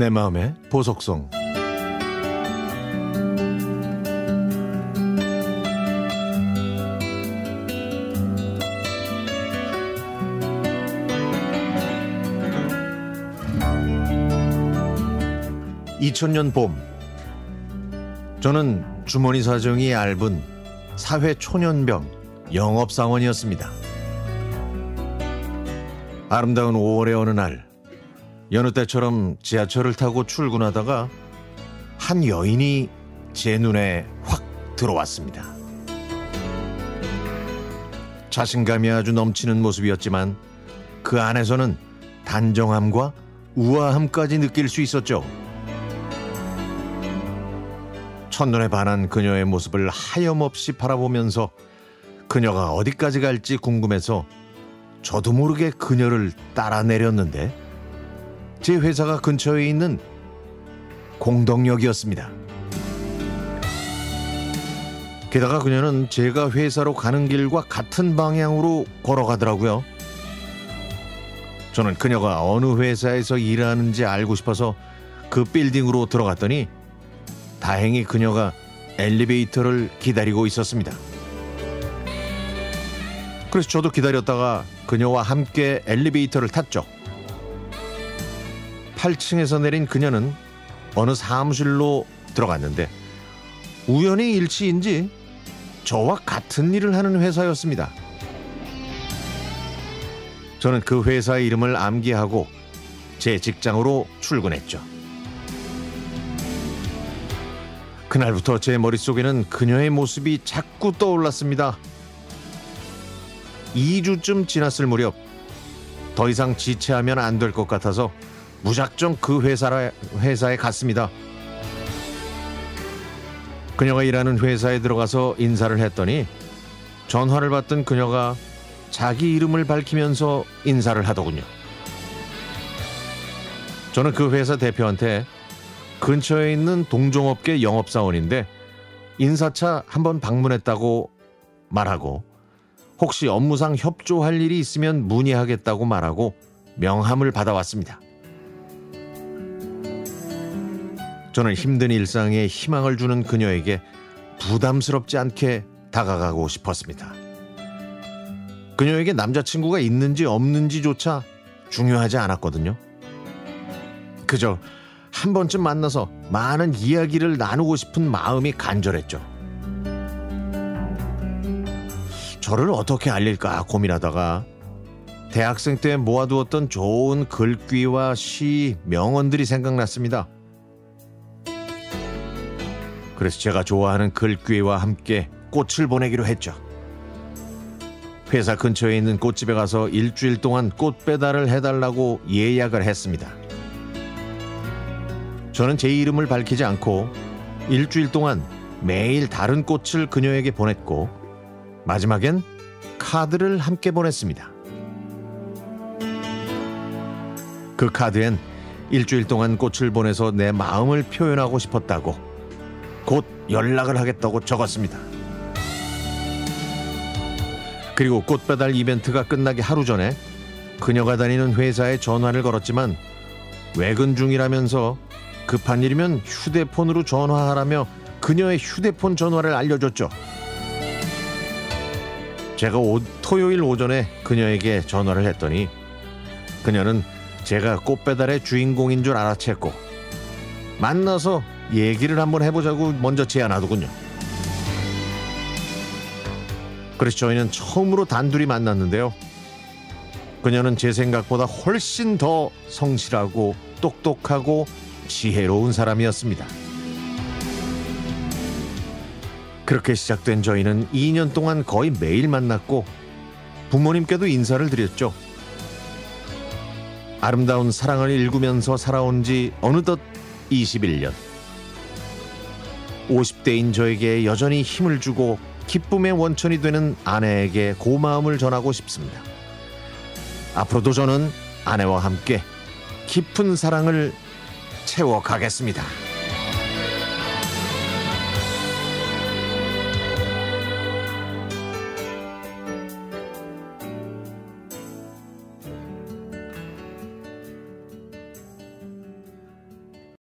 내 마음의 보석성. (2000년) 봄. 저는 주머니 사정이 얇은 사회 초년병 영업사원이었습니다. 아름다운 5월의 어느 날 여느 때처럼 지하철을 타고 출근하다가 한 여인이 제 눈에 확 들어왔습니다. 자신감이 아주 넘치는 모습이었지만 그 안에서는 단정함과 우아함까지 느낄 수 있었죠. 첫눈에 반한 그녀의 모습을 하염없이 바라보면서 그녀가 어디까지 갈지 궁금해서 저도 모르게 그녀를 따라 내렸는데 제 회사가 근처에 있는 공덕역이었습니다. 게다가 그녀는 제가 회사로 가는 길과 같은 방향으로 걸어가더라고요. 저는 그녀가 어느 회사에서 일하는지 알고 싶어서 그 빌딩으로 들어갔더니 다행히 그녀가 엘리베이터를 기다리고 있었습니다. 그래서 저도 기다렸다가 그녀와 함께 엘리베이터를 탔죠. 8층에서 내린 그녀는 어느 사무실로 들어갔는데 우연히 일치인지 저와 같은 일을 하는 회사였습니다. 저는 그 회사의 이름을 암기하고 제 직장으로 출근했죠. 그날부터 제 머릿속에는 그녀의 모습이 자꾸 떠올랐습니다. 2주쯤 지났을 무렵 더 이상 지체하면 안 될 것 같아서 무작정 그 회사라, 회사에 갔습니다. 그녀가 일하는 회사에 들어가서 인사를 했더니 전화를 받던 그녀가 자기 이름을 밝히면서 인사를 하더군요. 저는 그 회사 대표한테 근처에 있는 동종업계 영업사원인데 인사차 한번 방문했다고 말하고 혹시 업무상 협조할 일이 있으면 문의하겠다고 말하고 명함을 받아왔습니다. 저는 힘든 일상에 희망을 주는 그녀에게 부담스럽지 않게 다가가고 싶었습니다. 그녀에게 남자친구가 있는지 없는지조차 중요하지 않았거든요. 그저 한 번쯤 만나서 많은 이야기를 나누고 싶은 마음이 간절했죠. 저를 어떻게 알릴까 고민하다가 대학생 때 모아두었던 좋은 글귀와 시, 명언들이 생각났습니다. 그래서 제가 좋아하는 글귀와 함께 꽃을 보내기로 했죠. 회사 근처에 있는 꽃집에 가서 일주일 동안 꽃 배달을 해달라고 예약을 했습니다. 저는 제 이름을 밝히지 않고 일주일 동안 매일 다른 꽃을 그녀에게 보냈고 마지막엔 카드를 함께 보냈습니다. 그 카드엔 일주일 동안 꽃을 보내서 내 마음을 표현하고 싶었다고 곧 연락을 하겠다고 적었습니다. 그리고 꽃 배달 이벤트가 끝나기 하루 전에 그녀가 다니는 회사에 전화를 걸었지만 외근 중이라면서 급한 일이면 휴대폰으로 전화하라며 그녀의 휴대폰 전화를 알려줬죠. 제가 오, 토요일 오전에 그녀에게 전화를 했더니 그녀는 제가 꽃 배달의 주인공인 줄 알아챘고 만나서 얘기를 한번 해보자고 먼저 제안하더군요. 그래서 저희는 처음으로 단둘이 만났는데요. 그녀는 제 생각보다 훨씬 더 성실하고 똑똑하고 지혜로운 사람이었습니다. 그렇게 시작된 저희는 2년 동안 거의 매일 만났고 부모님께도 인사를 드렸죠. 아름다운 사랑을 읽으면서 살아온 지 어느덧 21년. 50대인 저에게 여전히 힘을 주고 기쁨의 원천이 되는 아내에게 고마움을 전하고 싶습니다. 앞으로도 저는 아내와 함께 깊은 사랑을 채워가겠습니다.